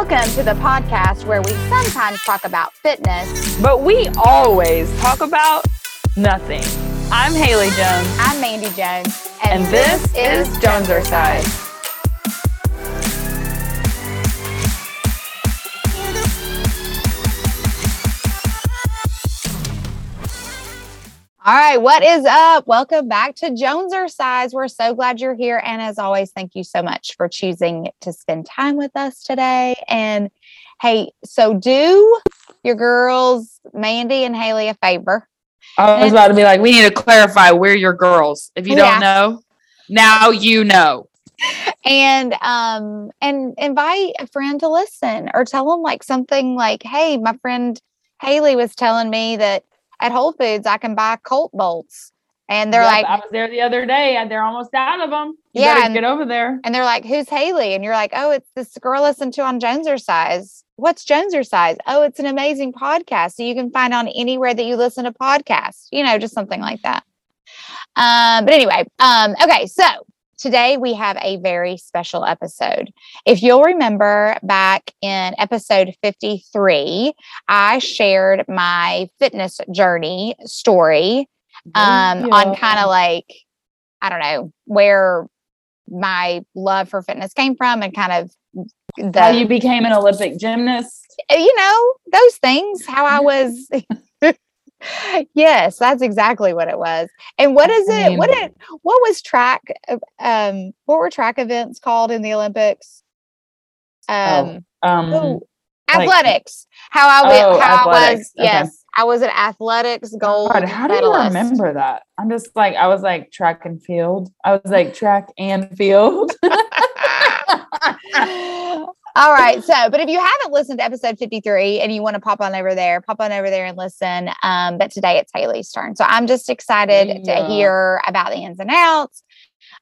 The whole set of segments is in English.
Welcome to the podcast where we sometimes talk about fitness, but we always talk about nothing. I'm Haley Jones. I'm Mandy Jones. And, and this, this, is Jonesercise. All right, what is up? Welcome back to Jonesercise. We're so glad you're here. And as always, thank you so much for choosing to spend time with us today. And hey, so do your girls, Mandy and Haley, a favor. I was about to be like, we need to clarify we're your girls. If you don't know, now you know. And um and invite a friend to listen or tell them like something like, hey, my friend Haley was telling me that at Whole Foods, I can buy Colt bolts. And they're yep, like, I was there the other day and they're almost out of them. You yeah. And, get over there. And they're like, who's Haley? And you're like, oh, it's this girl listen to on Jonesercise. What's Jonesercise? Oh, it's an amazing podcast. So you can find on anywhere that you listen to podcasts, you know, just something like that. Um, but anyway, um, okay, so Today, we have a very special episode. If you'll remember back in episode 53, I shared my fitness journey story um, on kind of like, I don't know, where my love for fitness came from and kind of the how you became an Olympic gymnast. You know, those things, how I was yes, that's exactly what it was. And what is it? What it? What was track? Um, what were track events called in the Olympics? Um, oh, um, ooh, athletics. Like, how I went. Oh, how athletics. I was. Okay. Yes, I was at athletics gold. God, how do you remember that? I'm just like I was like track and field. I was like track and field. All right. So, but if you haven't listened to episode 53 and you want to pop on over there, pop on over there and listen. Um, but today it's Haley's turn. So I'm just excited yeah. to hear about the ins and outs.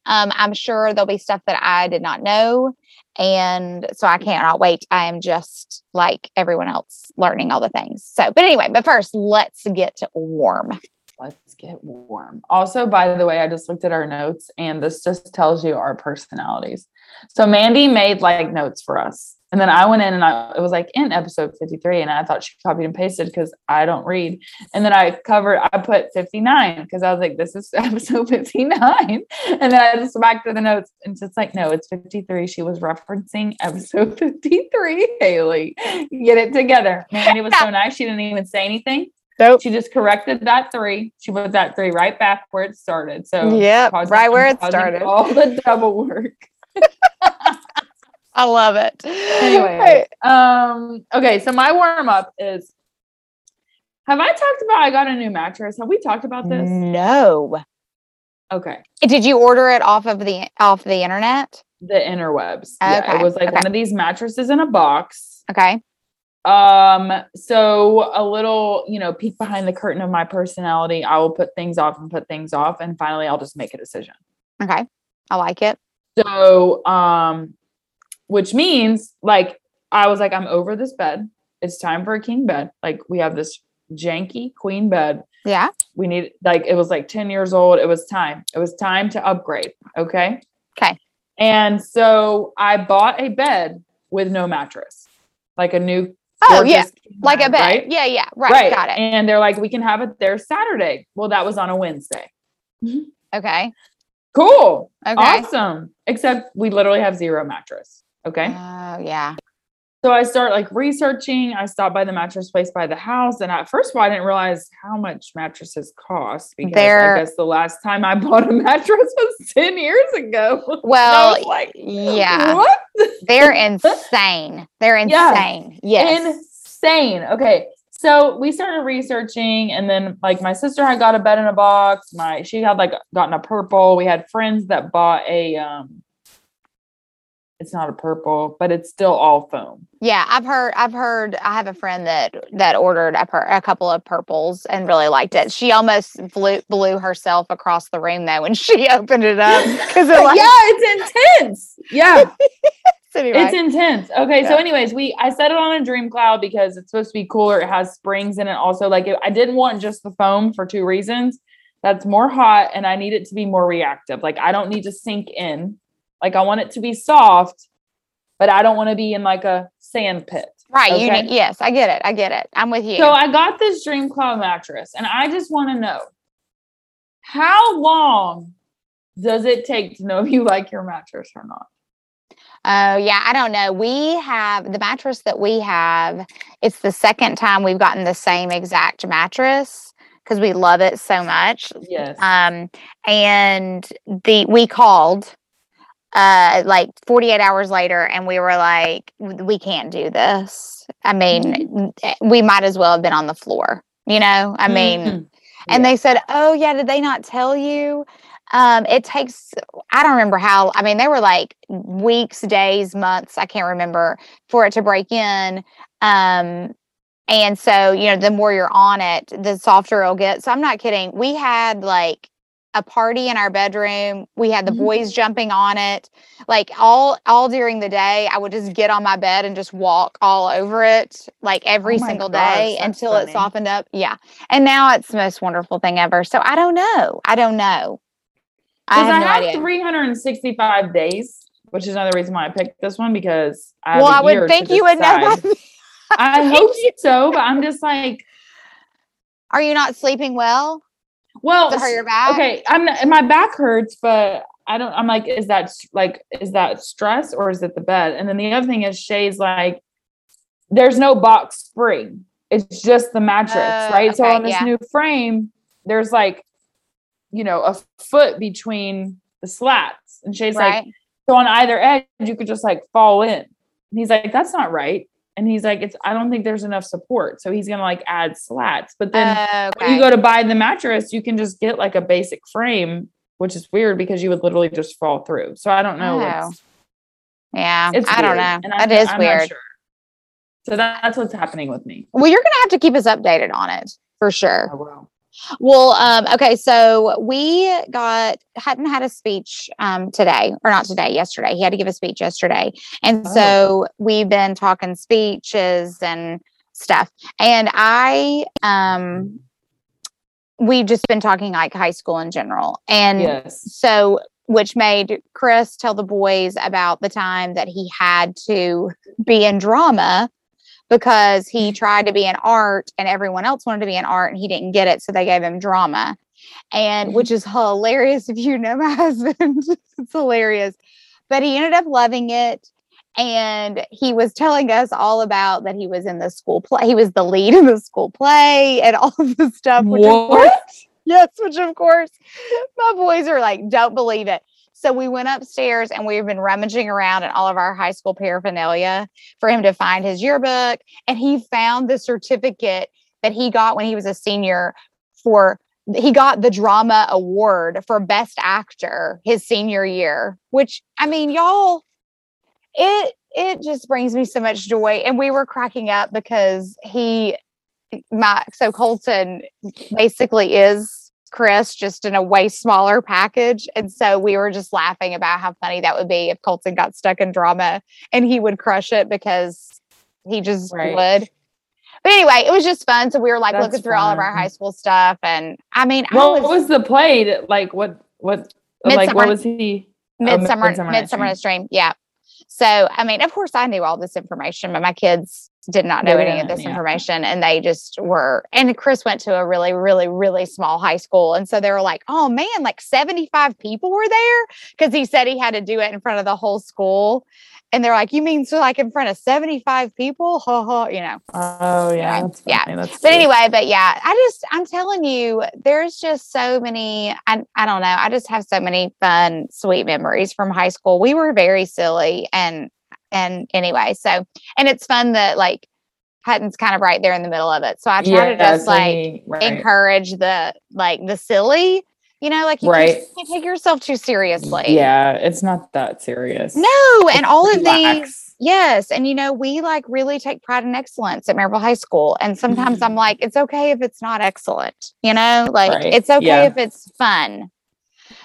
Um, I'm sure there'll be stuff that I did not know. And so I cannot wait. I am just like everyone else learning all the things. So, but anyway, but first, let's get warm. Let's get warm. Also, by the way, I just looked at our notes and this just tells you our personalities. So Mandy made like notes for us. And then I went in and I it was like in episode 53 and I thought she copied and pasted because I don't read. And then I covered I put 59 because I was like, this is episode 59. And then I just back to the notes and it's like, no, it's 53. She was referencing episode 53. Haley, get it together. Mandy was so nice. She didn't even say anything. Nope. She just corrected that three. She put that three right back where it started. So yeah, right where it started. All the double work. I love it. Anyway, um, okay, so my warm up is have I talked about I got a new mattress? Have we talked about this? No. Okay. Did you order it off of the off the internet? The interwebs. Okay. Yeah, it was like okay. one of these mattresses in a box. Okay. Um, so a little, you know, peek behind the curtain of my personality. I will put things off and put things off, and finally I'll just make a decision. Okay. I like it. So, um, which means like I was like, I'm over this bed. It's time for a king bed. Like we have this janky queen bed. Yeah. We need like it was like 10 years old. It was time. It was time to upgrade. Okay. Okay. And so I bought a bed with no mattress, like a new. Oh yeah, like a bed. Right? Yeah, yeah. Right. right. Got it. And they're like, we can have it there Saturday. Well, that was on a Wednesday. Okay. Cool. Okay. Awesome. Except we literally have zero mattress. Okay. Oh, yeah. So I start like researching. I stop by the mattress place by the house. And at first of all, I didn't realize how much mattresses cost because They're, I guess the last time I bought a mattress was 10 years ago. Well, like, yeah. What? They're insane. They're insane. Yeah. Yes. Insane. Okay. So we started researching, and then like my sister had got a bed in a box. My she had like gotten a purple. We had friends that bought a um it's not a purple, but it's still all foam. Yeah, I've heard. I've heard. I have a friend that that ordered a, per, a couple of purples and really liked it. She almost blew blew herself across the room though when she opened it up because like, yeah, it's intense. Yeah, anyway. It's intense. Okay, yeah. so anyways, we I set it on a dream cloud because it's supposed to be cooler. It has springs in it. Also, like it, I didn't want just the foam for two reasons. That's more hot, and I need it to be more reactive. Like I don't need to sink in. Like I want it to be soft, but I don't want to be in like a sand pit. Right. You Okay. need, yes, I get it. I get it. I'm with you. So I got this Dream Cloud mattress, and I just want to know how long does it take to know if you like your mattress or not? Oh, yeah. I don't know. We have the mattress that we have. It's the second time we've gotten the same exact mattress because we love it so much. Yes. Um, and the we called uh like 48 hours later and we were like we can't do this i mean Mm-hmm. we might as well have been on the floor you know i mean Mhm. and Yeah. they said, "Oh yeah, did they not tell you?" Um, it takes I don't remember how. I mean, they were like weeks, days, months. I can't remember for it to break in. Um, and so you know, the more you're on it, the softer it'll get. So I'm not kidding. We had like a party in our bedroom. We had the Mhm. boys jumping on it. Like all all during the day, I would just get on my bed and just walk all over it like every Oh single gosh, day until it softened up. Yeah. And now it's the most wonderful thing ever. So I don't know. I don't know. I Because have I, no have idea. 365 days, which is another reason why I picked this one because I well, I would think you would know that. I hope so, but I'm just like, Are you not sleeping well? well, hurt your back? okay, I'm not, my back hurts, but I don't. I'm like, is that like, is that stress or is it the bed? And then the other thing is, Shay's like, there's no box spring. It's just the mattress, Oh, right? So on this yeah. new frame, there's like, you know, a foot between the slats, and Shay's like, so on either edge, you could just like fall in. And he's like, that's not right. And he's like, it's I don't think there's enough support. So he's gonna like add slats. But then Oh, when you go to buy the mattress, you can just get like a basic frame, which is weird because you would literally just fall through. So I don't know. Oh, yeah. it's I don't weird, know. and That I'm- is I'm weird. sure. So that, that's what's happening with me. Well, you're gonna have to keep us updated on it for sure. Oh, wow. Well, um, okay, so we got hadn't had a speech um today, or not today, yesterday. He had to give a speech yesterday. And Oh. so we've been talking speeches and stuff. And I um we've just been talking like high school in general. And Yes. so which made Chris tell the boys about the time that he had to be in drama because he tried to be in art and everyone else wanted to be in art and he didn't get it so they gave him drama and which is hilarious if you know my husband it's hilarious but he ended up loving it and he was telling us all about that he was in the school play he was the lead in the school play and all of the stuff which of course What? Yes, which of course my boys are like, don't believe it. So we went upstairs and we've been rummaging around in all of our high school paraphernalia for him to find his yearbook. And he found the certificate that he got when he was a senior for he got the drama award for best actor his senior year, which I mean, y'all, it it just brings me so much joy. And we were cracking up because he my so Colton basically is Chris just in a way smaller package. And so we were just laughing about how funny that would be if Colton got stuck in drama and he would crush it because he just Right. would. But anyway, it was just fun. So we were like That's looking through all of our high school stuff. And I mean, I What was, was the play? that- Like what? What? Like Midsummer- what was he? Oh, Midsummer, Midsummer Midsummer, Night's Night's Dream. Yeah. So, I mean, of course, I knew all this information, but my kids did not know any of this yeah. information, and they just were. And Chris went to a really, really, really small high school, and so they were like, "Oh man, like seventy-five people were there," because he said he had to do it in front of the whole school. And they're like, "You mean so like in front of seventy-five people?" Ha ha, you know. Oh yeah. That's Yeah. That's But anyway, but yeah, I just I'm telling you, there's just so many. I I don't know. I just have so many fun, sweet memories from high school. We were very silly, and and anyway, so and it's fun that like Hutton's kind of right there in the middle of it. So I try to just like right. encourage the like the silly. You know, like you Right. can't, take yourself too seriously. Yeah, it's not that serious. No, and all of these. Yes. And you know, we like really take pride in excellence at Maryville High School. And sometimes I'm like, it's okay if it's not excellent, you know, like Right. it's okay Yeah. if it's fun.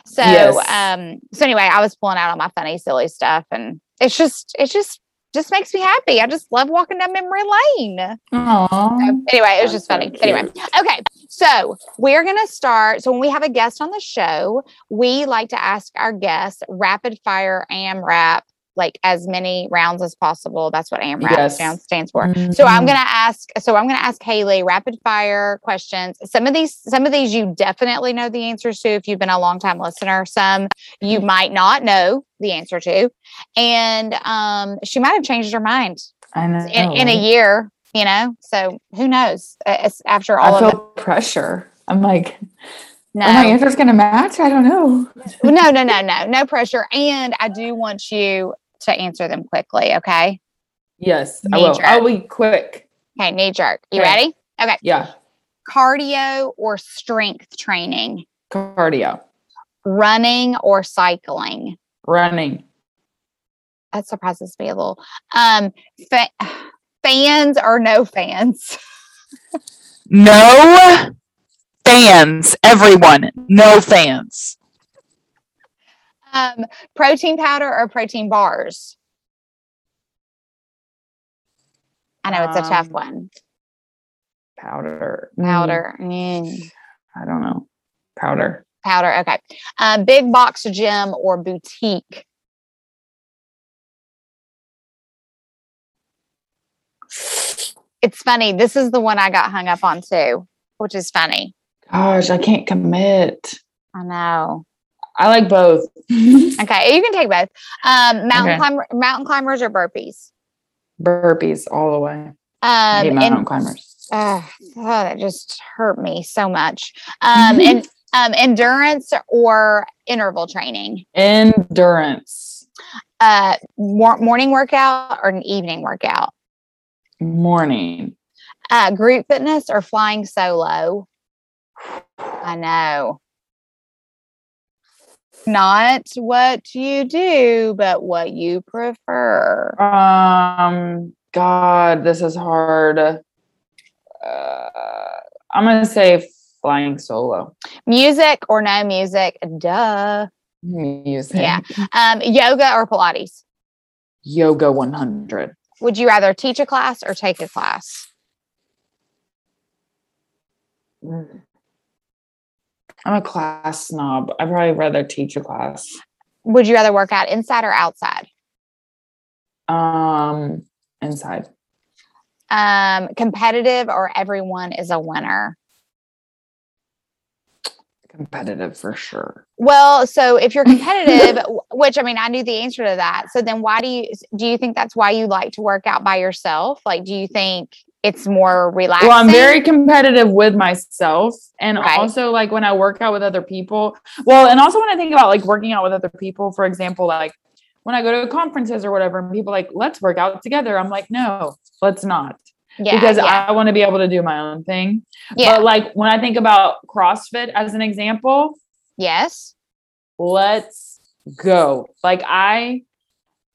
So Yes. um, so anyway, I was pulling out all my funny, silly stuff and it's just it's just just makes me happy. I just love walking down memory lane. Aw. So anyway, it was That's just so funny. Anyway, okay. So we're gonna start. So when we have a guest on the show, we like to ask our guests rapid fire AMRAP like as many rounds as possible. That's what AMRAP Yes. stands, stands for. So I'm Mhm. gonna ask. So I'm gonna ask Haley rapid fire questions. Some of these, some of these you definitely know the answers to if you've been a long time listener. Some you might not know the answer to, and um, she might have changed her mind I know. in, in a year. You know, so who knows? It's after all I of feel pressure. I'm like, no, are my answers gonna match? I don't know. no, no, no, no, no pressure. And I do want you to answer them quickly. Okay. Yes, I will. jerk. I'll be quick. Okay. Knee jerk. You Okay. ready? Okay. Yeah, Cardio or strength training, cardio, running or cycling. running, That surprises me a little. Um, fa- fans or no fans? No fans, everyone, no fans. Um, protein powder or protein bars? I know it's a tough Um, one. powder, Powder. Mm. I don't know. Powder, powder. Okay. Um, big box gym or boutique. It's funny. This is the one I got hung up on too, which is funny. gosh, I can't commit. I know. I like both. Okay, you can take both. Um, mountain Okay. climber, mountain climbers or burpees. Burpees all the way. I Um, hate and mountain climbers. uh, oh, that just hurt me so much. Um, and um, endurance or interval training. Endurance, Uh, mor- morning workout or an evening workout. morning. Uh, group fitness or flying solo. I know. Not what you do, but what you prefer. Um, God, this is hard. Uh, I'm gonna say flying solo. Music or no music? Duh. Music. Yeah. Um, yoga or Pilates? Yoga 100. Would you rather teach a class or take a class? I'm a class snob. I'd probably rather teach a class. Would you rather work out inside or outside? Um, inside. Um, competitive or everyone is a winner? Competitive for sure. Well, so if you're competitive, which I mean, I knew the answer to that. So then why do you do you think that's why you like to work out by yourself? Like, do you think it's more relaxing? Well, I'm very competitive with myself. And Right. also, like when I work out with other people, well, and also when I think about like working out with other people, for example, like when I go to conferences or whatever, and people are like, let's work out together. I'm like, no, let's not. yeah, because yeah, I want to be able to do my own thing. yeah. But like when I think about CrossFit as an example, yes. let's go. Like I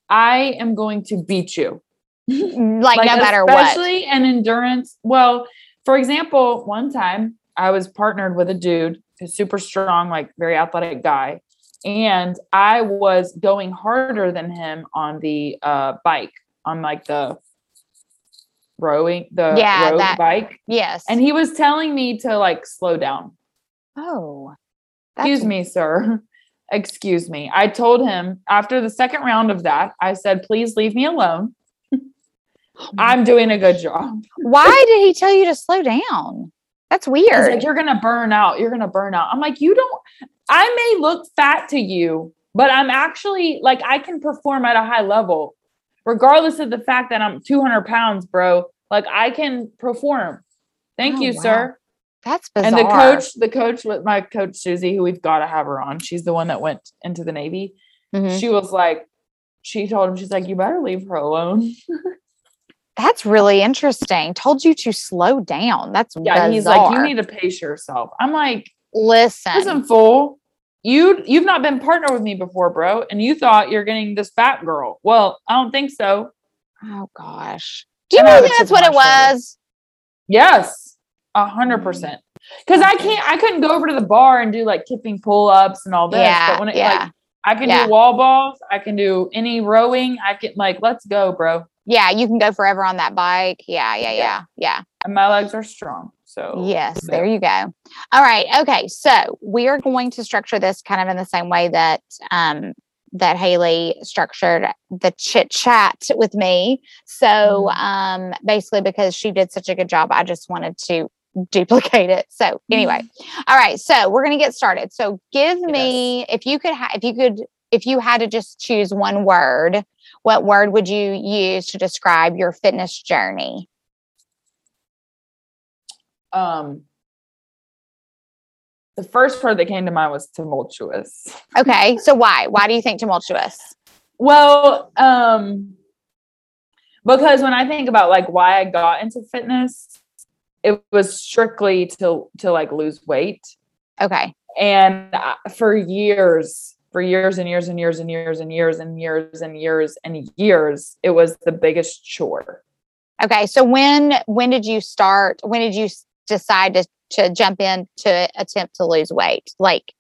I am going to beat you. Like, no matter what. especially an endurance. Well, for example, one time I was partnered with a dude who's super strong, like very athletic guy, and I was going harder than him on the uh, bike, on like the rowing, the Yeah, road that- bike, Yes. and he was telling me to like slow down. oh, Excuse me, sir. Excuse me. I told him after the second round of that, I said, please leave me alone. I'm doing a good job. Why did he tell you to slow down? That's He's weird. like, you're gonna burn out. You're gonna burn out. I'm like, you don't. I may look fat to you, but I'm actually like I can perform at a high level, regardless of the fact that I'm 200 pounds, bro. Like I can perform. Thank Oh, you, wow. sir. That's bizarre. And the coach, the coach with my coach Susie, who we've got to have her on. She's the one that went into the Navy. Mhm. She was like, she told him, she's like, you better leave her alone. That's really interesting. Told you to slow down. That's Yeah, he's like, you need to pace yourself. I'm like, listen. listen, fool. You you've not been partnered with me before, bro, and you thought you're getting this fat girl. Well, I don't think so. Oh gosh. Do you And really think that's what it was? Yes, a Mm. hundred percent. Because I can't, I couldn't go over to the bar and do like kipping pull ups and all this. Yeah, but when it yeah. like I can Yeah. do wall balls, I can do any rowing. I can like, let's go, bro. Yeah, you can go forever on that bike. Yeah, yeah, yeah, Yeah. And my legs are strong. So Yes, there. you go. All right. Okay. So we are going to structure this kind of in the same way that um, that Haley structured the chit chat with me. So Mhm. um, basically, because she did such a good job, I just wanted to duplicate it. So anyway, all right. So we're gonna get started. So give me if you could ha- if you could if you had to just choose one word, what word would you use to describe your fitness journey? Um, the first word that came to mind was tumultuous. Okay. So why? Why do you think tumultuous? Well, um, because when I think about like why I got into fitness, it was strictly to to like lose weight, Okay. and for years, for years and years and years and years and years and years and years and years, it was the biggest chore. Okay. So when when did you start? When did you decide to to jump in to attempt to lose weight? Like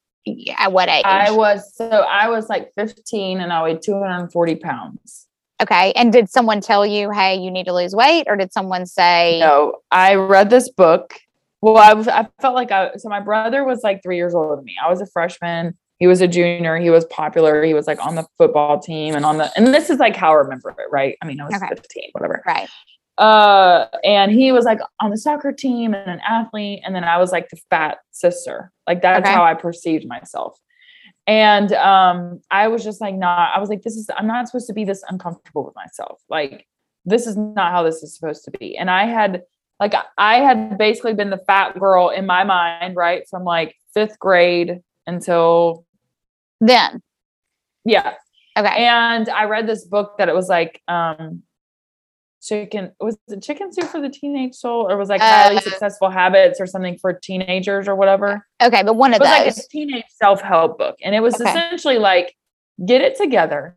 at what age? I was so I was like 15 and I weighed 240 pounds. okay. And did someone tell you, hey, you need to lose weight, or did someone say, No, I read this book. Well, I was I felt like I so my brother was like three years older than me. I was a freshman. He was a junior. He was popular. He was like on the football team and on the and this is like how I remember it, right? I mean, I was Okay. 15, whatever. right? Uh and he was like on the soccer team and an athlete. And then I was like the fat sister. Like that's Okay. how I perceived myself. And um, I was just like, nah, I was like, this is, I'm not supposed to be this uncomfortable with myself. Like, this is not how this is supposed to be. And I had, like, I had basically been the fat girl in my mind, right? From like fifth grade until, Then. yeah. Okay. And I read this book that it was like, um, chicken, was it chicken soup for the teenage soul or was like highly Uh, successful habits or something for teenagers or whatever? okay. But one of It was like those. a teenage self-help book. And it was Okay. essentially like, get it together.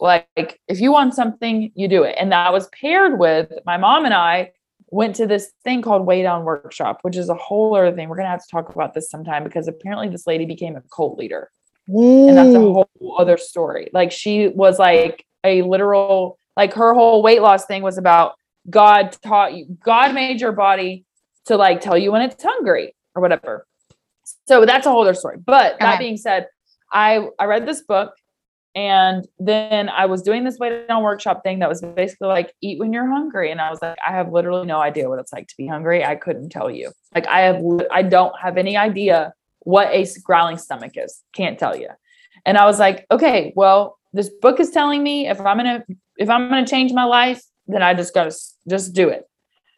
Like if you want something, you do it. And that was paired with my mom and I went to this thing called Weigh Down Workshop, which is a whole other thing. We're gonna have to talk about this sometime because apparently this lady became a cult leader. And that's a whole other story. Like she was like a literal, like her whole weight loss thing was about God taught you, God made your body to like tell you when it's hungry or whatever. So that's a whole other story. But that being said, I I read this book and then I was doing this Weigh Down workshop thing that was basically like eat when you're hungry. And I was like, I have literally no idea what it's like to be hungry. I couldn't tell you. Like I have I don't have any idea what a growling stomach is. Can't tell you. And I was like, okay, well, this book is telling me if I'm gonna if I'm gonna change my life, then I just gotta just do it.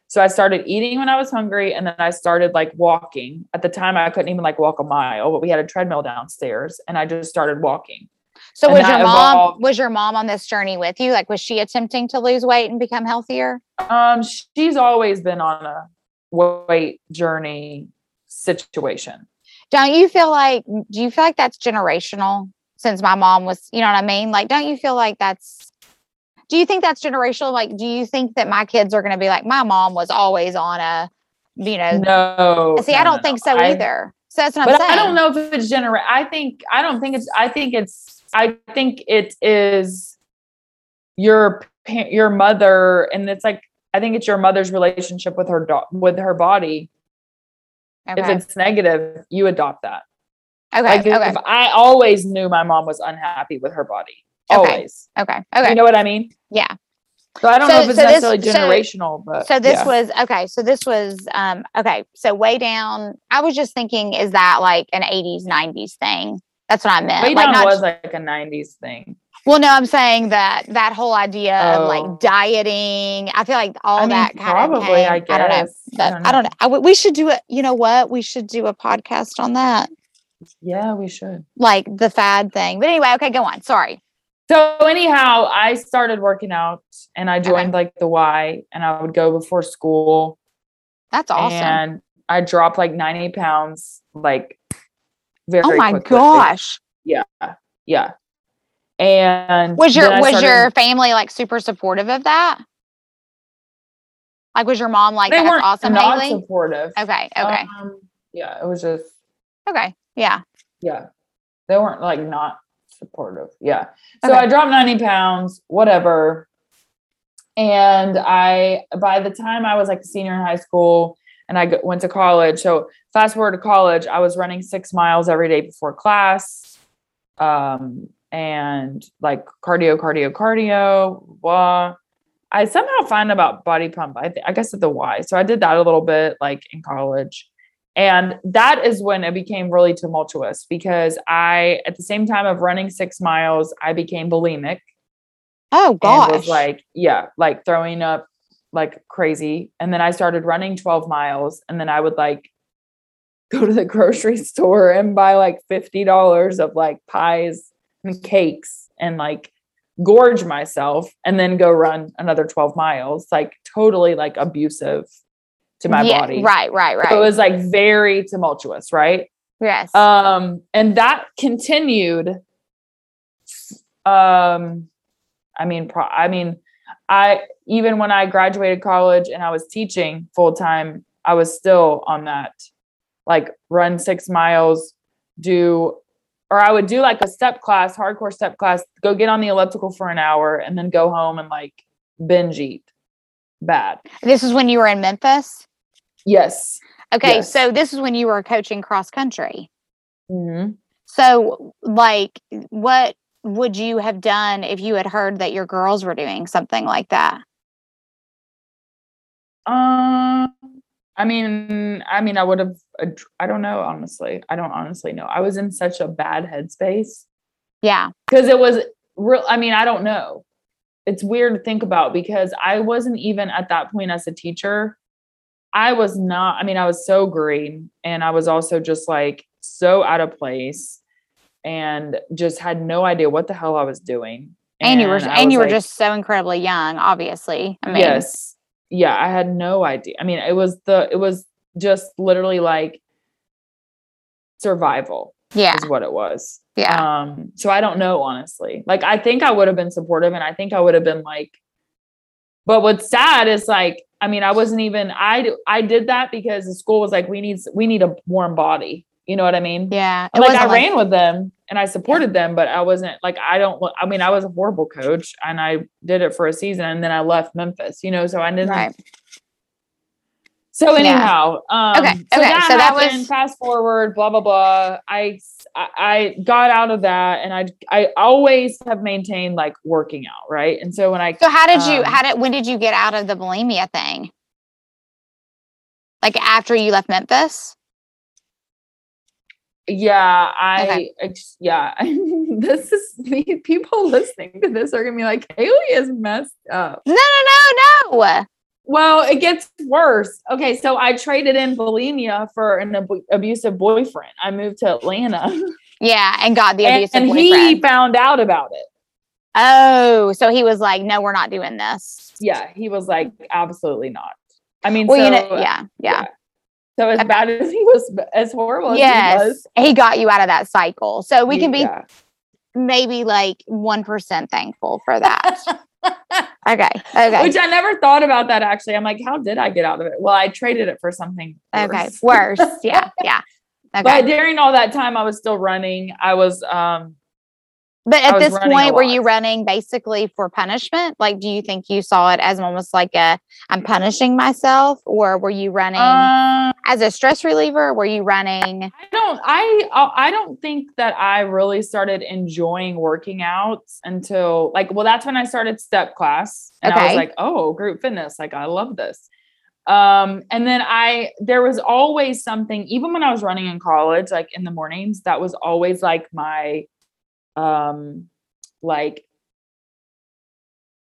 So I started eating when I was hungry, and then I started like walking. At the time, I couldn't even like walk a mile, but we had a treadmill downstairs, and I just started walking. So and was your mom evolved- was your mom on this journey with you? Like was she attempting to lose weight and become healthier? Um, she's always been on a weight journey situation. Don't you feel like do you feel like that's generational since my mom was, you know what I mean? Like don't you feel like that's do you think that's generational? Like do you think that my kids are going to be like my mom was always on a you know No, See, no, I don't think so I- either. So that's what but I'm saying. I don't know if it's gener. I think I don't think it's. I think it's. I think it is your your mother, and it's like I think it's your mother's relationship with her do- with her body. If it's negative, you adopt that. Okay. Like okay. if I always knew my mom was unhappy with her body, Okay. always. okay. Okay. You know what I mean? yeah. So I don't So- know if it's so this- necessarily so- generational, but So this yeah. was okay. So this was um okay. So Weigh Down. I was just thinking, is that like an 80s, 90s thing? That's what I meant. Way like down not was like a '90s thing. Well, no, I'm saying that that whole idea of Oh. like dieting. I feel like all I mean, that kind of probably. I came, I don't know. guess. But I don't know. I w- we should do it. You know what? We should do a podcast on that, Yeah, we should. like the fad thing. But anyway, okay, go on. Sorry. So anyhow, I started working out and I joined like the Y and I would go before school That's awesome. and I dropped like 90 pounds like very oh my quickly. gosh. Yeah. Yeah. And Was your was started- your family like super supportive of that? Like was your mom like they that's weren't awesome, not Haley? supportive. Okay, okay, Um, yeah, it was just okay. Yeah. yeah. They weren't like not supportive. Yeah. So Okay. I dropped 90 pounds, whatever. And I, by the time I was like a senior in high school and I went to college, so fast forward to college, I was running six miles every day before class. Um, and like cardio, cardio, cardio, blah. I somehow find about body pump. I, th- I guess at the Y. So I did that a little bit like in college. And that is when it became really tumultuous because I, at the same time of running six miles, I became bulimic. Oh gosh. was like, yeah, like throwing up like crazy. And then I started running 12 miles. And then I would like go to the grocery store and buy like $50 of like pies and cakes and like gorge myself and then go run another 12 miles, like totally like abusive to my Yeah, body. Right, right, right. So it was like very tumultuous, right? yes. Um, and that continued. Um, I mean, pro- I mean, I even when I graduated college and I was teaching full time, I was still on that, like run six miles, do, or I would do like a step class, hardcore step class, go get on the elliptical for an hour, and then go home and like binge eat. Bad. this is when you were in Memphis. Yes. Okay, Yes. so this is when you were coaching cross country. hmm So, like, what would you have done if you had heard that your girls were doing something like that? Uh, I mean, I mean, I would have. I don't know, honestly. I don't honestly know. I was in such a bad headspace Yeah, because it was real. I mean, I don't know. It's weird to think about because I wasn't even at that point as a teacher. I was not. I mean, I was so green, and I was also just like so out of place, and just had no idea what the hell I was doing. and, you were and you were like, just so incredibly young. Obviously, I mean, yes yeah i had no idea. I mean it was the it was just literally like survival yeah, is what it was. Yeah, um so i don't know honestly. Like i think i would have been supportive and i think i would have been like but what's sad is like i mean i wasn't even I I did that because the school was like we need we need a warm body. You know what i mean? Yeah. and, like I wasn't ran with them and I supported them, but I wasn't like I don't. I mean, I was a horrible coach, and I did it for a season, and then I left Memphis. You know, so I didn't. Right. So Yeah. anyhow, um, Okay, So okay, that so that was- fast forward. Blah blah blah. I I I got out of that, and I I always have maintained like working out, right? And so when I So how did you? Um, How did? When did you get out of the bulimia thing? Like after you left Memphis? Yeah, I Okay. yeah. this is. People listening to this are gonna be like, Haley is messed up. No, no, no, no. Well, it gets worse. Okay, so I traded in bulimia for an ab- abusive boyfriend. I moved to Atlanta, Yeah, and got the and, abusive and boyfriend. he found out about it. oh, so he was like, "No, we're not doing this." Yeah, he was like, absolutely not. I mean, Well, so, you know, yeah, yeah, So as bad as he was, as horrible as he yes. was, He got you out of that cycle, so we can be maybe like one percent thankful for that. okay, okay, Which I never thought about that actually. I'm like, how did I get out of it? Well, I traded it for something. okay. worse. Worse, yeah, yeah. Okay, But during all that time, I was still running. I was, um, But at this point, were you running basically for punishment? Like, do you think you saw it as almost like a I'm punishing myself, or were you running um, as a stress reliever? Were you running? I don't I uh, I don't think that I really started enjoying working out until like well that's when I started step class and I was like oh group fitness like I love this. Um and then I there was always something even when I was running in college like in the mornings that was always like my um like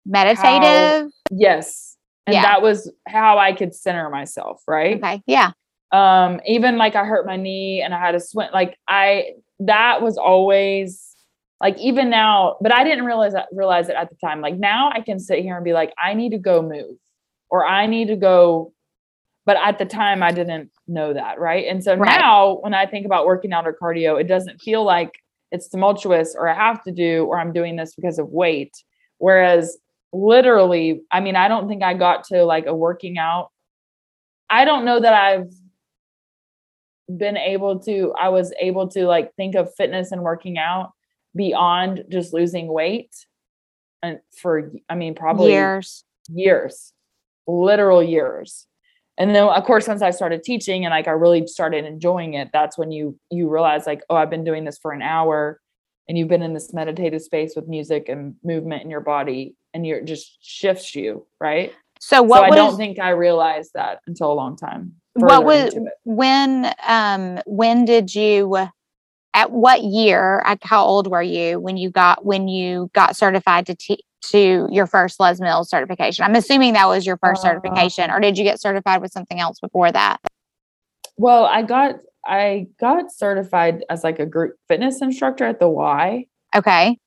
Meditative. yes and Yeah. that was how I could center myself right Okay. Yeah. um even like i hurt my knee and i had a swim like i that was always like even now but i didn't realize that realize it at the time like now i can sit here and be like i need to go move or i need to go but at the time i didn't know that right and so Right. now when i think about working out or cardio it doesn't feel like it's tumultuous or i have to do or i'm doing this because of weight. Whereas literally i mean i don't think i got to like a working out. I don't know that i've been able to i was able to like think of fitness and working out beyond just losing weight and for i mean probably Years. years literal years and then of course once i started teaching and like i really started enjoying it that's when you you realize like oh i've been doing this for an hour and you've been in this meditative space with music and movement in your body and you're it just shifts you, right? So what so I don't think I realized that until a long time. what was when um when did you at what year like how old were you when you got when you got certified to te- to your first Les Mills certification? I'm assuming that was your first Uh, certification or did you get certified with something else before that? Well, I got I got certified as like a group fitness instructor at the Y, Okay.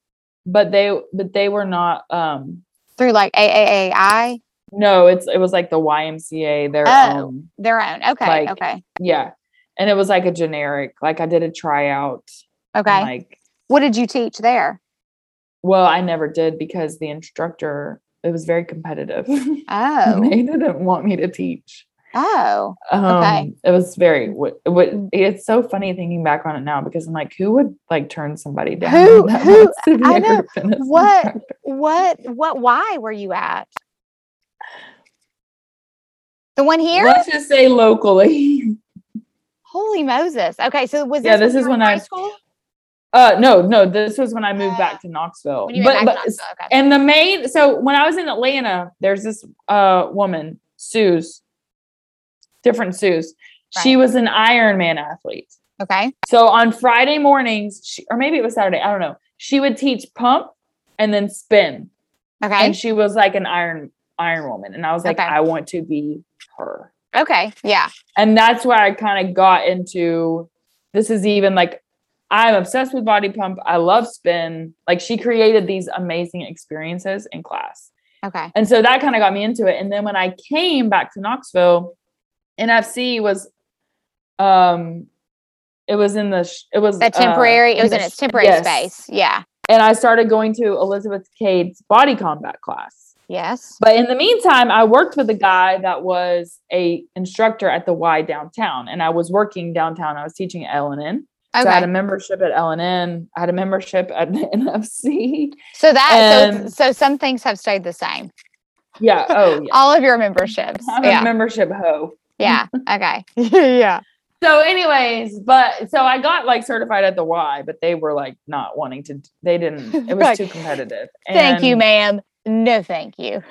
but they but they were not um Through like AAAI, no, it's it was like the YMCA, their Oh. own their own. Okay. Like, okay. yeah. And it was like a generic, like I did a tryout. Okay. Like, what did you teach there? Well, I never did because the instructor it was very competitive. Oh. they didn't want me to teach. Oh. Um, Okay. It was very. What, what, it's so funny thinking back on it now because I'm like, who would like turn somebody down? Who- who- wants to be I know. What- instructor? What what why were you at? The one here? Let's just say locally. Holy Moses. Okay, so was this Yeah, this is when high I- school? Uh, no, no. This was when I moved back to Knoxville. When you But, went but to Knoxville, okay. and the main so when I was in Atlanta, there's this uh woman, Sue's, different Sue's. She was an Ironman athlete. Okay. So on Friday mornings, she, or maybe it was Saturday, I don't know. She would teach pump and then spin, Okay. and she was like an iron iron woman. And I was like, Okay. I want to be her. okay. Yeah. And that's where I kind of got into. This is even like I'm obsessed with body pump. I love spin. Like she created these amazing experiences in class. Okay. And so that kind of got me into it. And then when I came back to Knoxville, NFC was um it was in the sh- it was That uh, temporary, it was in its temporary yes. space. Yeah. And I started going to Elizabeth Cade's body combat class. Yes. But in the meantime, I worked with a guy that was a instructor at the Y downtown, and I was working downtown. I was teaching at LNN. So I had a membership at LNN. I had a membership at the NFC. So that so and- so some things have stayed the same. Yeah. Oh, yeah. All of your memberships. I'm Yeah. a membership hoe. Yeah. Okay. yeah. So, anyways, but so I got like certified at the Y, but they were like not wanting to. They didn't. It was too competitive. And, Thank you, ma'am. No, thank you.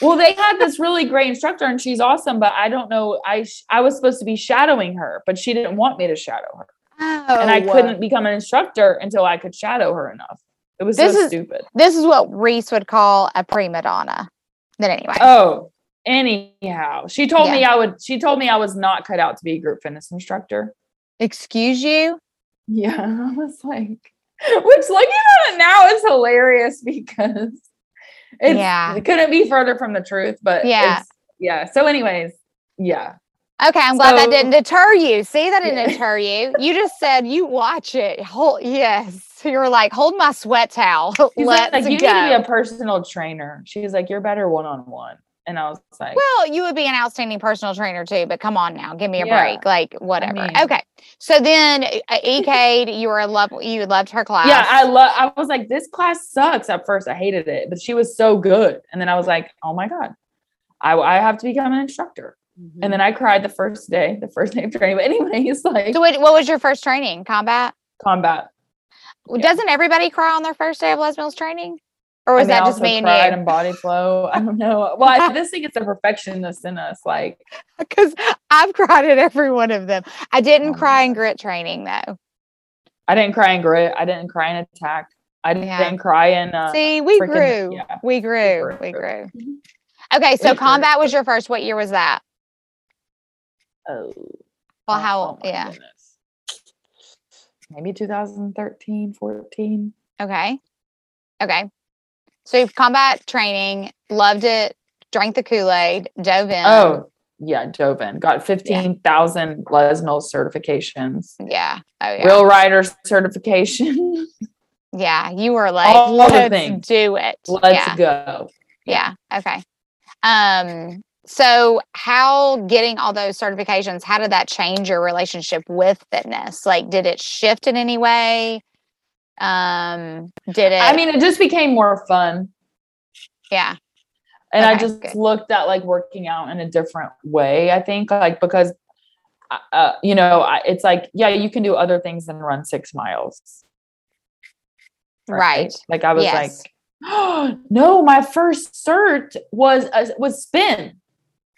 Well, they had this really great instructor, and she's awesome. But I don't know. I sh- I was supposed to be shadowing her, but she didn't want me to shadow her, Oh, and I couldn't become an instructor until I could shadow her enough. It was This so is- stupid. This is what Reese would call a prima donna. Then anyway. Oh, anyhow, she told me I would. She told me I was not cut out to be a group fitness instructor. Excuse you? Yeah, I was like, which looking at it now is hilarious because it's, Yeah. it couldn't be further from the truth. But Yeah. it's- yeah. So, anyways, yeah, Okay, I'm glad that didn't deter you. See, that didn't Yeah. deter you. You just said you watch it. Hold yes. You were like, hold my sweat towel. She's Let's like, you go. need to be a personal trainer. She's like, you're better one on one, and I was like, well, you would be an outstanding personal trainer too, but come on now, give me a Yeah. break. Like whatever. mean- okay. So then uh, EK, you were love you loved her class. yeah, I love. I was like, this class sucks. At first, I hated it, but she was so good, and then I was like, oh my god, I I have to become an instructor. And then I cried the first day, the first day of training. But anyways, like so what, what was your first training? Combat? combat. Yeah. Doesn't everybody cry on their first day of Les Mills training? Or I was mean, that just me and you? and body flow. I don't know. Well, I just think it's a perfectionist in us. Like, Because I've cried at every one of them. I didn't Oh cry in grit training though. I didn't cry in grit. I didn't cry in attack. I didn't, Yeah. cry in. Uh, See, we freaking- grew. yeah, we grew. We grew. grew. Okay, so We grew. combat was your first. What year was that? Oh, Well, how? oh yeah. goodness. Maybe 2013, 14. Okay. Okay. So you've combat training, loved it, drank the Kool Aid, dove in. Oh, yeah. Dove in. Got 15,000 Les Mills certifications. yeah. Oh yeah. RealRyder certification. yeah. You were like, All let's do it. Let's yeah. go. Yeah. Okay. Um, so how getting all those certifications, how did that change your relationship with fitness? Like, did it shift in any way? Um, did it? I mean, it just became more fun. yeah. and I just good. looked at like working out in a different way. I think like because, uh, you know, I, it's like yeah, you can do other things than run six miles. Right. Like I was Yes. like, oh, no, my first cert was uh, was spin.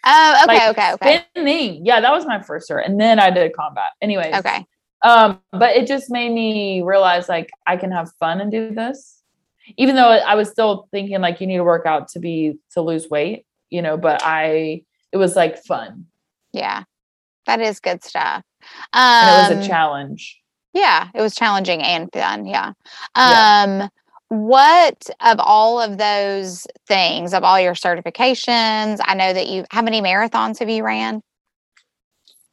Oh, okay, like okay, okay. Spinning. Yeah, that was my first cert. And then I did combat. Anyways. Okay. Um, but it just made me realize like I can have fun and do this. Even though I was still thinking like you need to work out to be to lose weight, you know, but I it was like fun. Yeah. That is good stuff. And it was Um, a challenge. Yeah, it was challenging and fun. Yeah. Yeah. What of all of those things, of all your certifications, I know that you, how many marathons have you ran?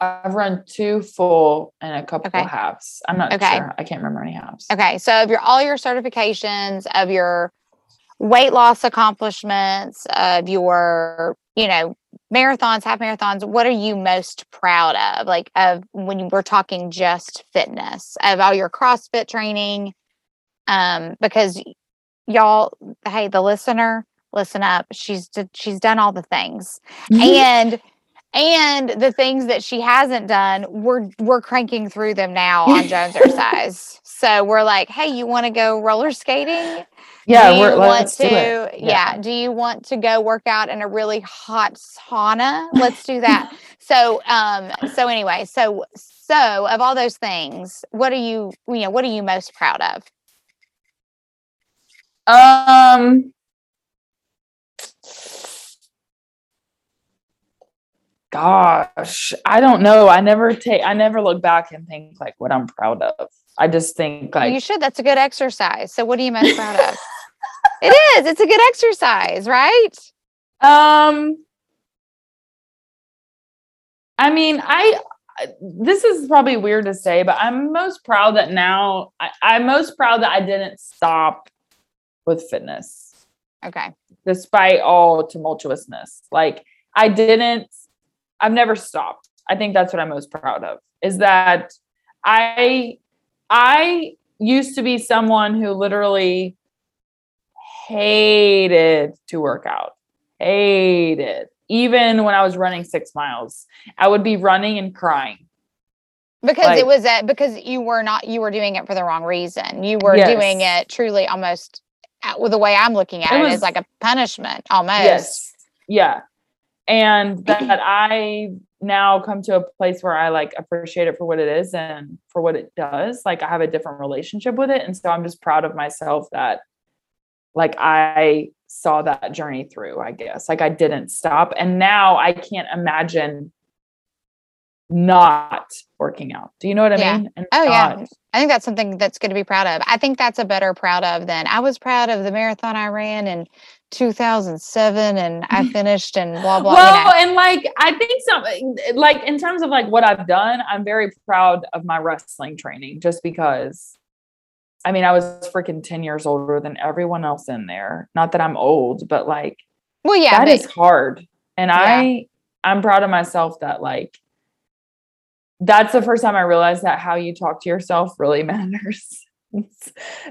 I've run two full and a couple Okay. halves. I'm not Okay. sure. I can't remember any halves. Okay. So of your, all your certifications, of your weight loss accomplishments, of your, you know, marathons, half marathons, what are you most proud of? Like of when you were talking just fitness, of all your CrossFit training? Um, because y'all, hey, the listener, listen up. She's she's done all the things. and and the things that she hasn't done we're we're cranking through them now on jones size so we're like hey you want to go roller skating yeah, do we're you let's want do to it. yeah. do you want to go work out in a really hot sauna let's do that so um so anyway so so of all those things what are you you know what are you most proud of Um Gosh, I don't know. I never take I never look back and think like what I'm proud of. I just think like you should. That's a good exercise. So what are you most proud of? It is. It's a good exercise right? Um I mean, I I- this is probably weird to say, but I'm most proud that now I, I'm most proud that I didn't stop with fitness. okay despite all tumultuousness. Like I didn't, I've never stopped. I think that's what I'm most proud of is that I, I used to be someone who literally hated to work out, hated. Even when I was running six miles, I would be running and crying. because Like- it was a, because you were not you were doing it for the wrong reason you were doing it truly almost uh, with the way i'm looking at It it, was- as like a punishment almost Yes. Yeah. And that I now come to a place where I like appreciate it for what it is and for what it does. Like I have a different relationship with it. And so I'm just proud of myself that like I saw that journey through, I guess. Like I didn't stop. And now I can't imagine not working out. Do you know what I Yeah. mean? And Oh, yeah. i think that's something that's good to be proud of i think that's a better proud of than i was proud of the marathon i ran in 2007 and i finished and blah blah well you know. and like i think some like in terms of like what i've done i'm very proud of my wrestling training just because i mean i was freaking 10 years older than everyone else in there not that i'm old but like well yeah that but- is hard and Yeah. i i'm proud of myself that like that's the first time i realized that how you talk to yourself really matters.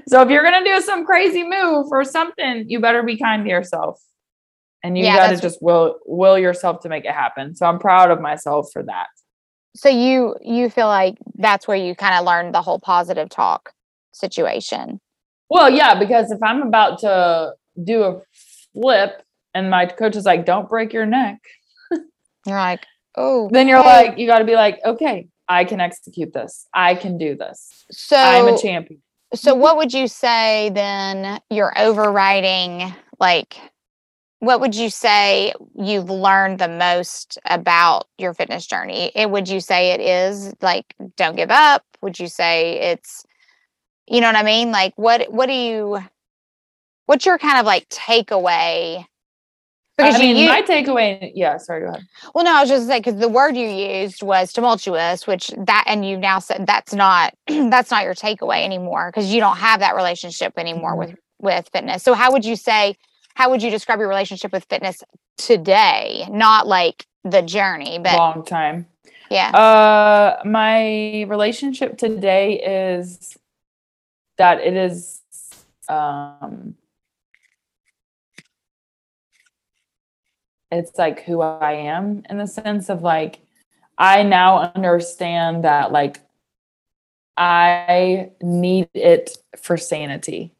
So if you're gonna do some crazy move or something you better be kind to yourself. And you Yeah, got to just will will yourself to make it happen. So i'm proud of myself for that. So you you feel like that's where you kind of learned the whole positive talk situation? Well yeah because if i'm about to do a flip and my coach is like don't break your neck you're like oh then you're like you got to be like okay i can execute this i can do this so i'm a champion So what would you say then you're overriding like what would you say you've learned the most about your fitness journey? It would you say it is like don't give up? Would you say it's you know what I mean? Like what what do you what's your kind of like takeaway? I mean, my takeaway. Yeah, sorry. Go ahead. well, no, I was just saying because the word you used was tumultuous, which that and you now said that's not that's not your takeaway anymore because you don't have that relationship anymore Mhm. with with fitness. So how would you say how would you describe your relationship with fitness today? Not like the journey, but Long time. yeah, Uh, my relationship today is that it is um it's like who I am in the sense of like I now understand that like I need it for sanity.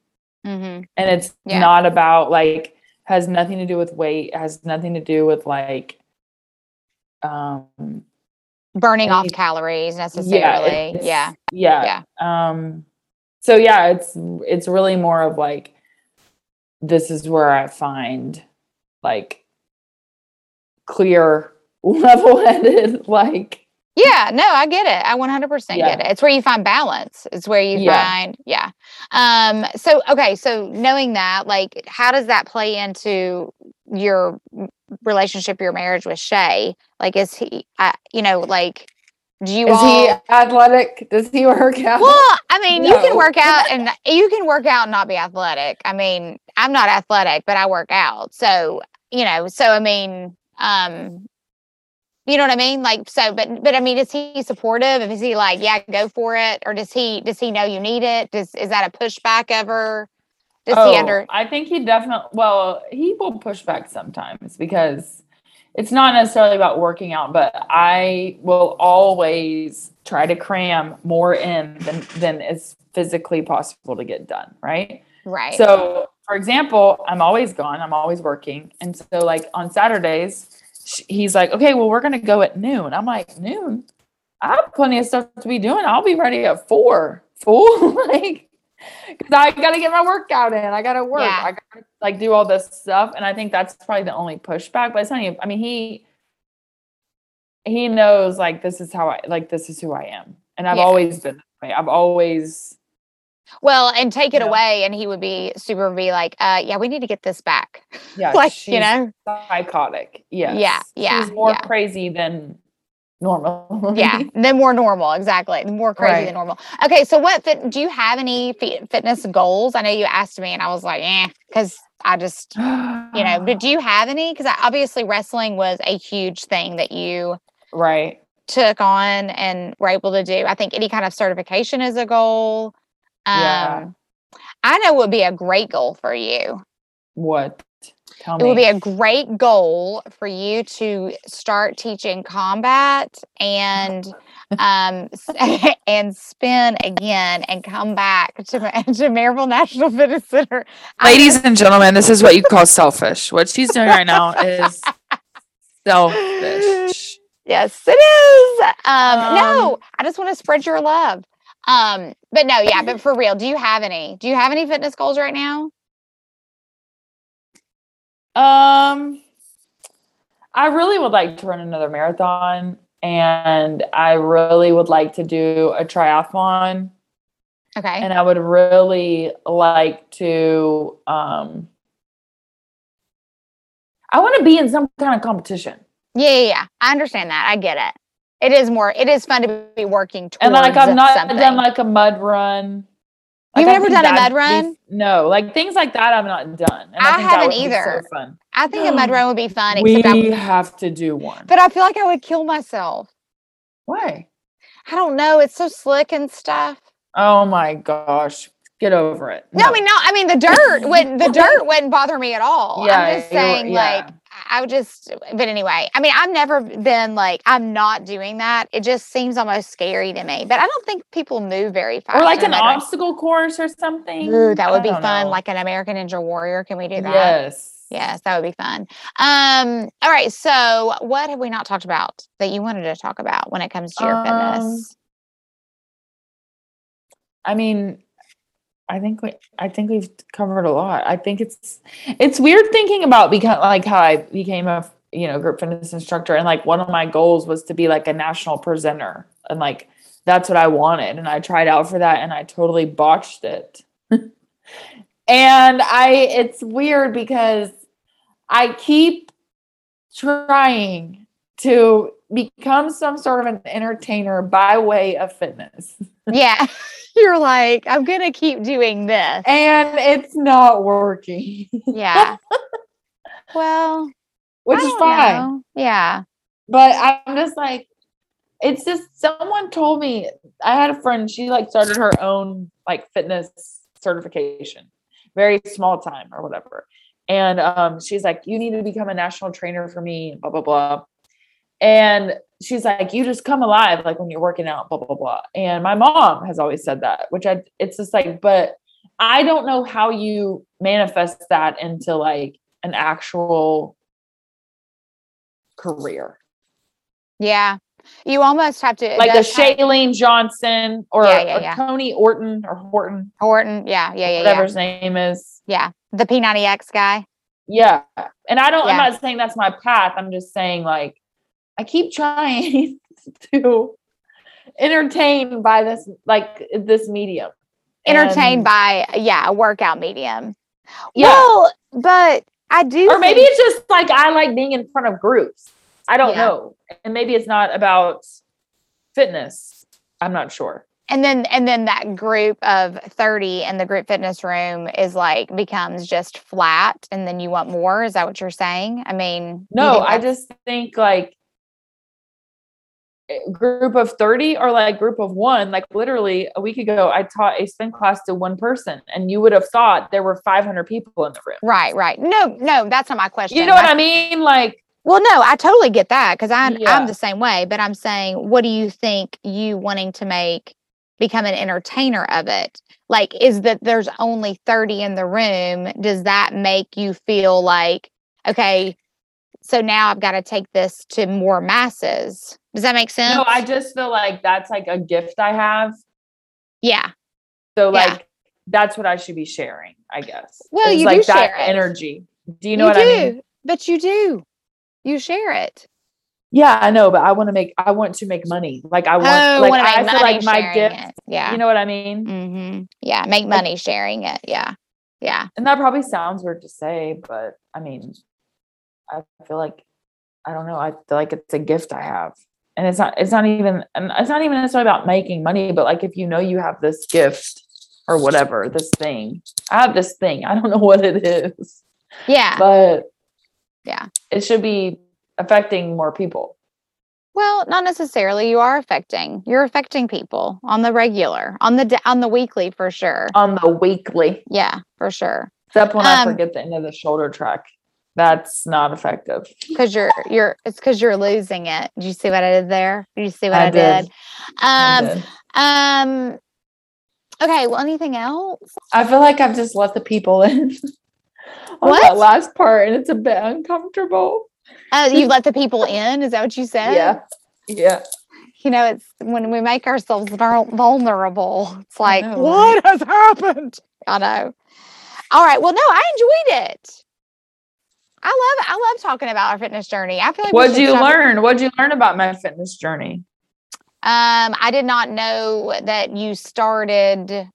hmm and it's Yeah. not about like has nothing to do with weight has nothing to do with like um Burning off calories yeah necessarily. it's- Yeah. yeah um so yeah it's it's really more of like this is where i find like clear level-headed like Yeah, no, I get it. I 100% Yeah. get it. It's where you find balance. It's where you Yeah. find, yeah. Um, so, okay. So knowing that, like, how does that play into your relationship, your marriage with Shay? Like, is he, uh, you know, like, do you is all, he athletic does he work out well, I mean, you can work out and you can work out and not be athletic. I mean, I'm not athletic, but I work out. So, you know, so I mean, um, you know what I mean? Like, so, but, but I mean, is he supportive? Is he like, yeah, go for it? Or does he, does he know you need it? Does, is that a pushback ever? Does oh, he under, I think he definitely well, he will push back sometimes because it's not necessarily about working out, but I will always try to cram more in than than is physically possible to get done, right? right. So, for example, I'm always gone, I'm always working. And so like on Saturdays, he's like, "Okay, well, we're going to go at noon." I'm like, "Noon? I have plenty of stuff to be doing. I'll be ready at 4." Fool, like because I gotta get my workout in. I gotta work. Yeah. I gotta like do all this stuff. And I think that's probably the only pushback. But it's not even, I mean, he he knows like this is how I like this is who I am. And I've Yeah. always been that way. I've always well, and take it Yeah. away. And he would be super be like, uh, yeah, we need to get this back. yeah, like, you know, psychotic. Yes. yeah, She's more yeah. crazy than normal. yeah then more normal exactly more crazy Right. than normal okay so what fit, do you have any fi- fitness goals i know you asked me and i was like eh because i just you know do you have any because obviously wrestling was a huge thing that you right. took on and were able to do i think any kind of certification is a goal um Yeah. i know would be a great goal for you What? Tell it me. would be a great goal for you to start teaching combat and um and spin again and come back to to Maryville National Fitness Center. Ladies and gentlemen, this is what you call selfish. What she's doing right now is selfish. yes, it is. Um, Um, no, I just want to spread your love. Um, but no, yeah, but for real, do you have any? Do you have any fitness goals right now? Um, I really would like to run another marathon, and I really would like to do a triathlon, Okay. and I would really like to. Um, I want to be in some kind of competition, Yeah, yeah, yeah. I understand that. I get it. It is more. It is fun to be working towards and like I've not something. done like a mud run. You've I never done a mud be- run? no, like things like that I've not done. And I think haven't would either. So fun. I think a mud run would be fun, We I, have to do one. but I feel like I would kill myself. Why? I don't know. It's so slick and stuff. Oh my gosh, get over it. No, I mean, no, I mean the dirt would the dirt wouldn't bother me at all. Yeah, I'm just saying, like, yeah. I would just. But anyway, I mean, I've never been like, I'm not doing that. It just seems almost scary to me. But I don't think people move very fast. or like an obstacle course or something. Ooh, that would be fun, know. like an American Ninja Warrior. Can we do that? Yes. Yes, that would be fun. Um, all right. So, what have we not talked about that you wanted to talk about when it comes to your Um, fitness? I mean, I think we I think we've covered a lot. I think it's it's weird thinking about become like how I became a you know group fitness instructor and like one of my goals was to be like a national presenter and like that's what I wanted and I tried out for that and I totally botched it. and I it's weird because I keep trying to become some sort of an entertainer by way of fitness. Yeah. You're like, I'm going to keep doing this. and it's not working, Yeah. well, which I is fine. know. Yeah. But I'm just like, it's just someone told me. I had a friend. She like started her own like fitness certification, very small time or whatever. And um, she's like, you need to become a national trainer for me. Blah blah blah. And she's like, you just come alive like when you're working out. Blah blah blah. And my mom has always said that, which I it's just like, but I don't know how you manifest that into like an actual career. Yeah. You almost have to Like a Shailene Johnson or, Yeah, yeah, yeah. Tony Orton or Horton, Horton. Yeah, yeah, yeah, whatever his name is. Yeah. The P90X guy. Yeah. And I don't. I'm not saying that's my path. I'm just saying like I keep trying to entertain by this like this medium. Entertained And- by yeah, a workout medium. Yeah. Well, but I do or maybe think- it's just like I like being in front of groups. I don't Yeah. know. And maybe it's not about fitness. I'm not sure. and then and then that group of 30 in the group fitness room is like becomes just flat and then you want more is that what you're saying i mean No, I just think like group of 30 or like group of one. Like literally a week ago, I taught a spin class to one person, and you would have thought there were 500 people in the room. right right no no that's not my question You know what I mean? Like, well no i totally get that because i'm Yeah. i'm the same way but i'm saying what do you think you wanting to make become an entertainer of it like is that there's only 30 in the room does that make you feel like okay so now i've got to take this to more masses does that make sense no, I just feel like that's like a gift I have. yeah So Yeah. like that's what I should be sharing, I guess. Well, is you do that energy. Do you know what I mean? But you do. You share it. Yeah, I know, but I want to make I want to make money. Like I want oh, like I feel money like my sharing gift. it. Yeah. You know what I mean? hmm Yeah. Make money sharing it. Yeah. Yeah. And that probably sounds weird to say, but I mean, I feel like I don't know. I feel like it's a gift I have. And it's not it's not even and it's not even necessarily about making money, but like if you know you have this gift or whatever, this thing. I have this thing. I don't know what it is. Yeah. But Yeah. It should be affecting more people. well, not necessarily. You are affecting. You're affecting people on the regular, on the on the weekly for sure. On the weekly. Yeah, for sure. Except when I Um, forget the end of the shoulder track. That's not effective. Because you're you're it's because you're losing it. Did you see what I did there? Did you see what I, I did? did. I Um. did. Um. Okay. Well, anything else? I feel like I've just let the people in on What? that last part, and it's a bit uncomfortable. Uh, you let the people in. Is that what you said? Yeah, yeah. you know, it's when we make ourselves vulnerable. It's like, know, what has happened? I know. All right. Well, no, I enjoyed it. I love I love talking about our fitness journey. I feel like What'd you learn? What'd you learn about my fitness journey? Um, I did not know that you started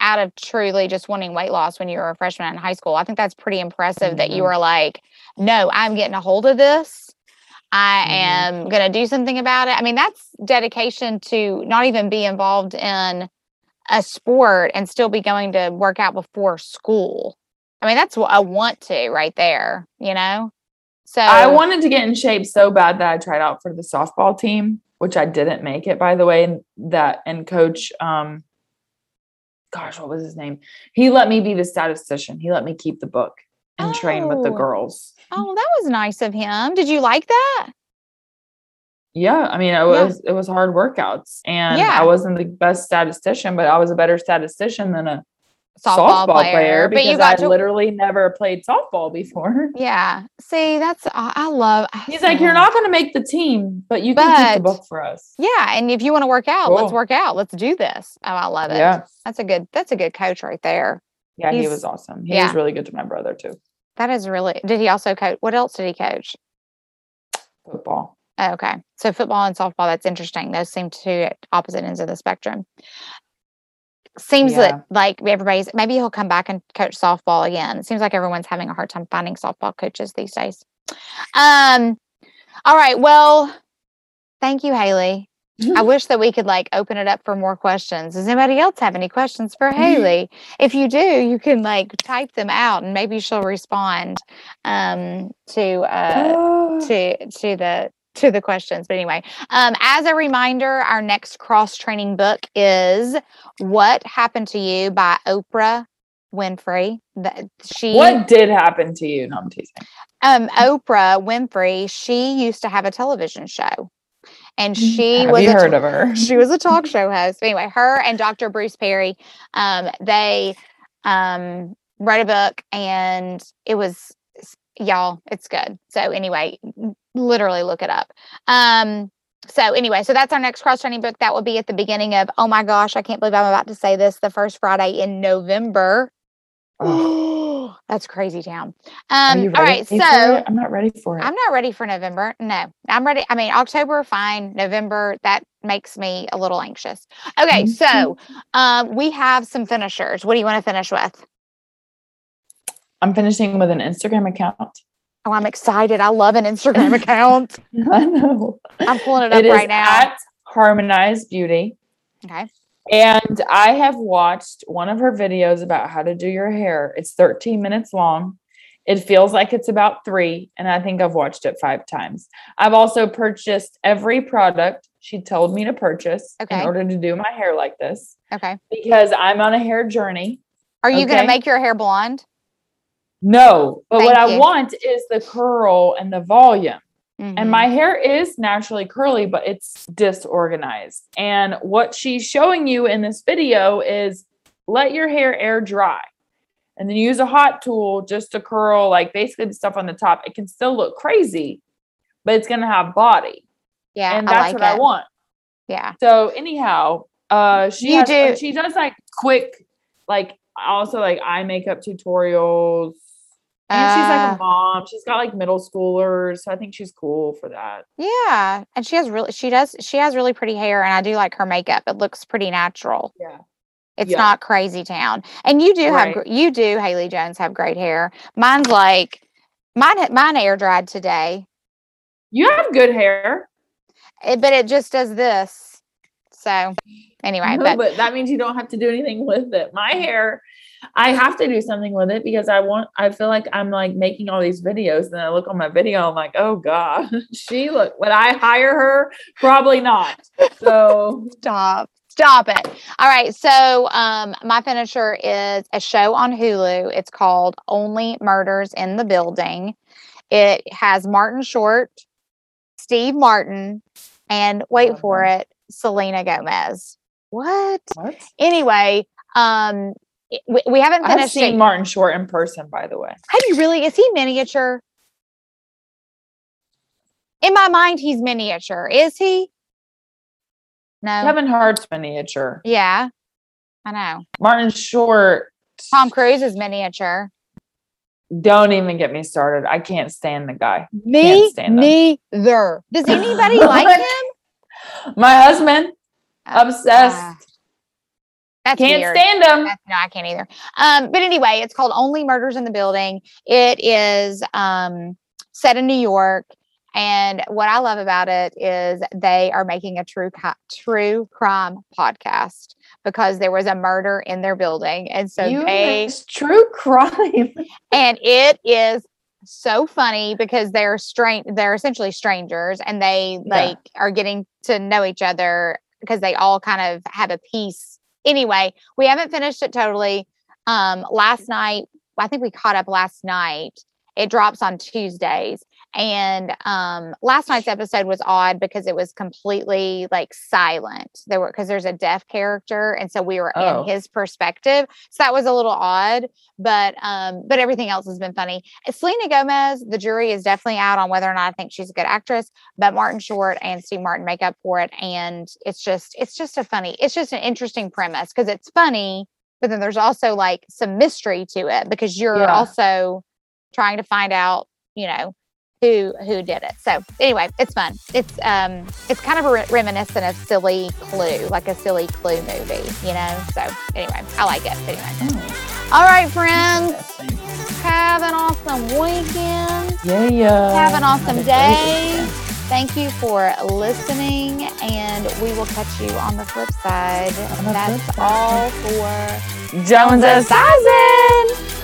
out of truly just wanting weight loss when you were a freshman in high school. I think that's pretty impressive that you were like, no, I'm getting a hold of this. I Mhm. am going to do something about it. I mean, that's dedication to not even be involved in a sport and still be going to work out before school. I mean, that's what I want to right there, you know? So I wanted to get in shape so bad that I tried out for the softball team, which I didn't make it, by the way. And that and coach, um, gosh, what was his name? He let me be the statistician. He let me keep the book and train with the Oh. girls. Oh, that was nice of him. Did you like that? Yeah, I mean, it was it was hard workouts, and Yeah. I wasn't the best statistician, but I was a better statistician than a Softball, softball, player, but you because got I to literally never played softball before. Yeah. See, that's I I love. He's like, "You're not going to make the team, but you can keep the book for us." Yeah, and if you want to work out, let's work out. Let's do this. Oh, I love it. Yeah, That's a good. That's a good coach right there. yeah, he was awesome. He yeah. was really good to my brother too. That is really. Did he also coach? What else did he coach? Football. Oh, okay, so football and softball. That's interesting. Those seem two opposite ends of the spectrum. Seems Yeah. that like everybody's. Maybe he'll come back and coach softball again. It seems like everyone's having a hard time finding softball coaches these days. Um. All right. Well, thank you, Haley. I wish that we could like open it up for more questions. Does anybody else have any questions for Haley? if you do, you can like type them out and maybe she'll respond um, to uh, Ah. to to the to the questions. But anyway, um, as a reminder, our next cross training book is "What Happened to You" by Oprah Winfrey. That she what did happen to you? No, I'm teasing. um Oprah Winfrey. She used to have a television show, and she Have was you a heard of her? she was a talk show host. Anyway, her and Dr. Bruce Perry, um, they um, wrote a book, and it was y'all. It's good. So anyway, literally look it up. Um, so anyway, so that's our next cross training book. That will be at the beginning of. Oh my gosh, I can't believe I'm about to say this. The first Friday in November. Oh, that's crazy town. Um, all ready so? I'm not ready for it. I'm not ready for November. No, I'm ready. I mean, October, fine. November, that makes me a little anxious. Okay, so Mm-hmm. um, we have some finishers. What do you want to finish with? I'm finishing with an Instagram account. Oh, I'm excited. I love an Instagram account. I know. I'm pulling it up It right now. at Harmonized Beauty. Okay. And I have watched one of her videos about how to do your hair. It's 13 minutes long. It feels like it's about three, and I think I've watched it five times. I've also purchased every product she told me to purchase Okay. in order to do my hair like this Okay. because I'm on a hair journey. Are you going to make your hair blonde? No, but what Thank I want is the curl and the volume. Mhm. And my hair is naturally curly, but it's disorganized. And what she's showing you in this video is let your hair air dry and then use a hot tool just to curl, like basically the stuff on the top. It can still look crazy, but it's going to have body. yeah, and I that's like what it. I want. Yeah. So, anyhow, uh, she You has, do- she does like quick, like also like eye makeup tutorials. And she's like Uh, a mom. She's got like middle schoolers. So I think she's cool for that. Yeah, and she has really she does she has really pretty hair, and I do like her makeup. It looks pretty natural. Yeah. It's Yeah. not crazy town. And you do have Right. gr- you do Haley Jones have great hair. Mine's like mine mine air dried today, You have good hair. it, but it just does this. So anyway, No, but but that means you don't have to do anything with it. My hair, I have to do something with it because I want. I feel like I'm like making all these videos, and then I look on my video. I'm like, oh god, she look. Would I hire her? Probably not. So stop. Stop it. All right. So um my finisher is a show on Hulu. It's called Only Murders in the Building. It has Martin Short, Steve Martin, and wait for it, Selena Gomez. What? what? Anyway, um we, we haven't I've finished seen it. Martin Short in person, by the way. Have you really? Is he miniature? In my mind, he's miniature. Is he? No. Kevin Hart's miniature. yeah. I know. Martin Short. Tom Cruise is miniature. Don't even get me started. I can't stand the guy. Me stand him. neither. Does anybody like him? My husband, Uh, obsessed. That's can't weird. stand them. That's- no, I can't either. Um, but anyway, it's called Only Murders in the Building. It is um set in New York. And what I love about it is they are making a true true crime podcast because there was a murder in their building, and so you they true crime. and it is so funny because they're strange they're essentially strangers and they Yeah. like are getting to know each other because they all kind of have a piece anyway we haven't finished it totally. Um last night i think we caught up last night. It drops on tuesdays and um last night's episode was odd because it was completely like silent there were because there's a deaf character and so we were Oh. in his perspective so that was a little odd but um but everything else has been funny selena gomez the jury is definitely out on whether or not i think she's a good actress but martin short and steve martin make up for it and it's just it's just a funny it's just an interesting premise because it's funny but then there's also like some mystery to it because you're Yeah. also trying to find out you know who who did it. So anyway it's fun. It's um it's kind of a re- reminiscent of silly clue like a silly clue movie you know? So anyway i like it. Anyway. All right friends. Have an awesome weekend. Yeah, yeah. have an awesome Have day. Thank you for listening, and we will catch you on the flip side. The That's flip side. all for Jonesercise.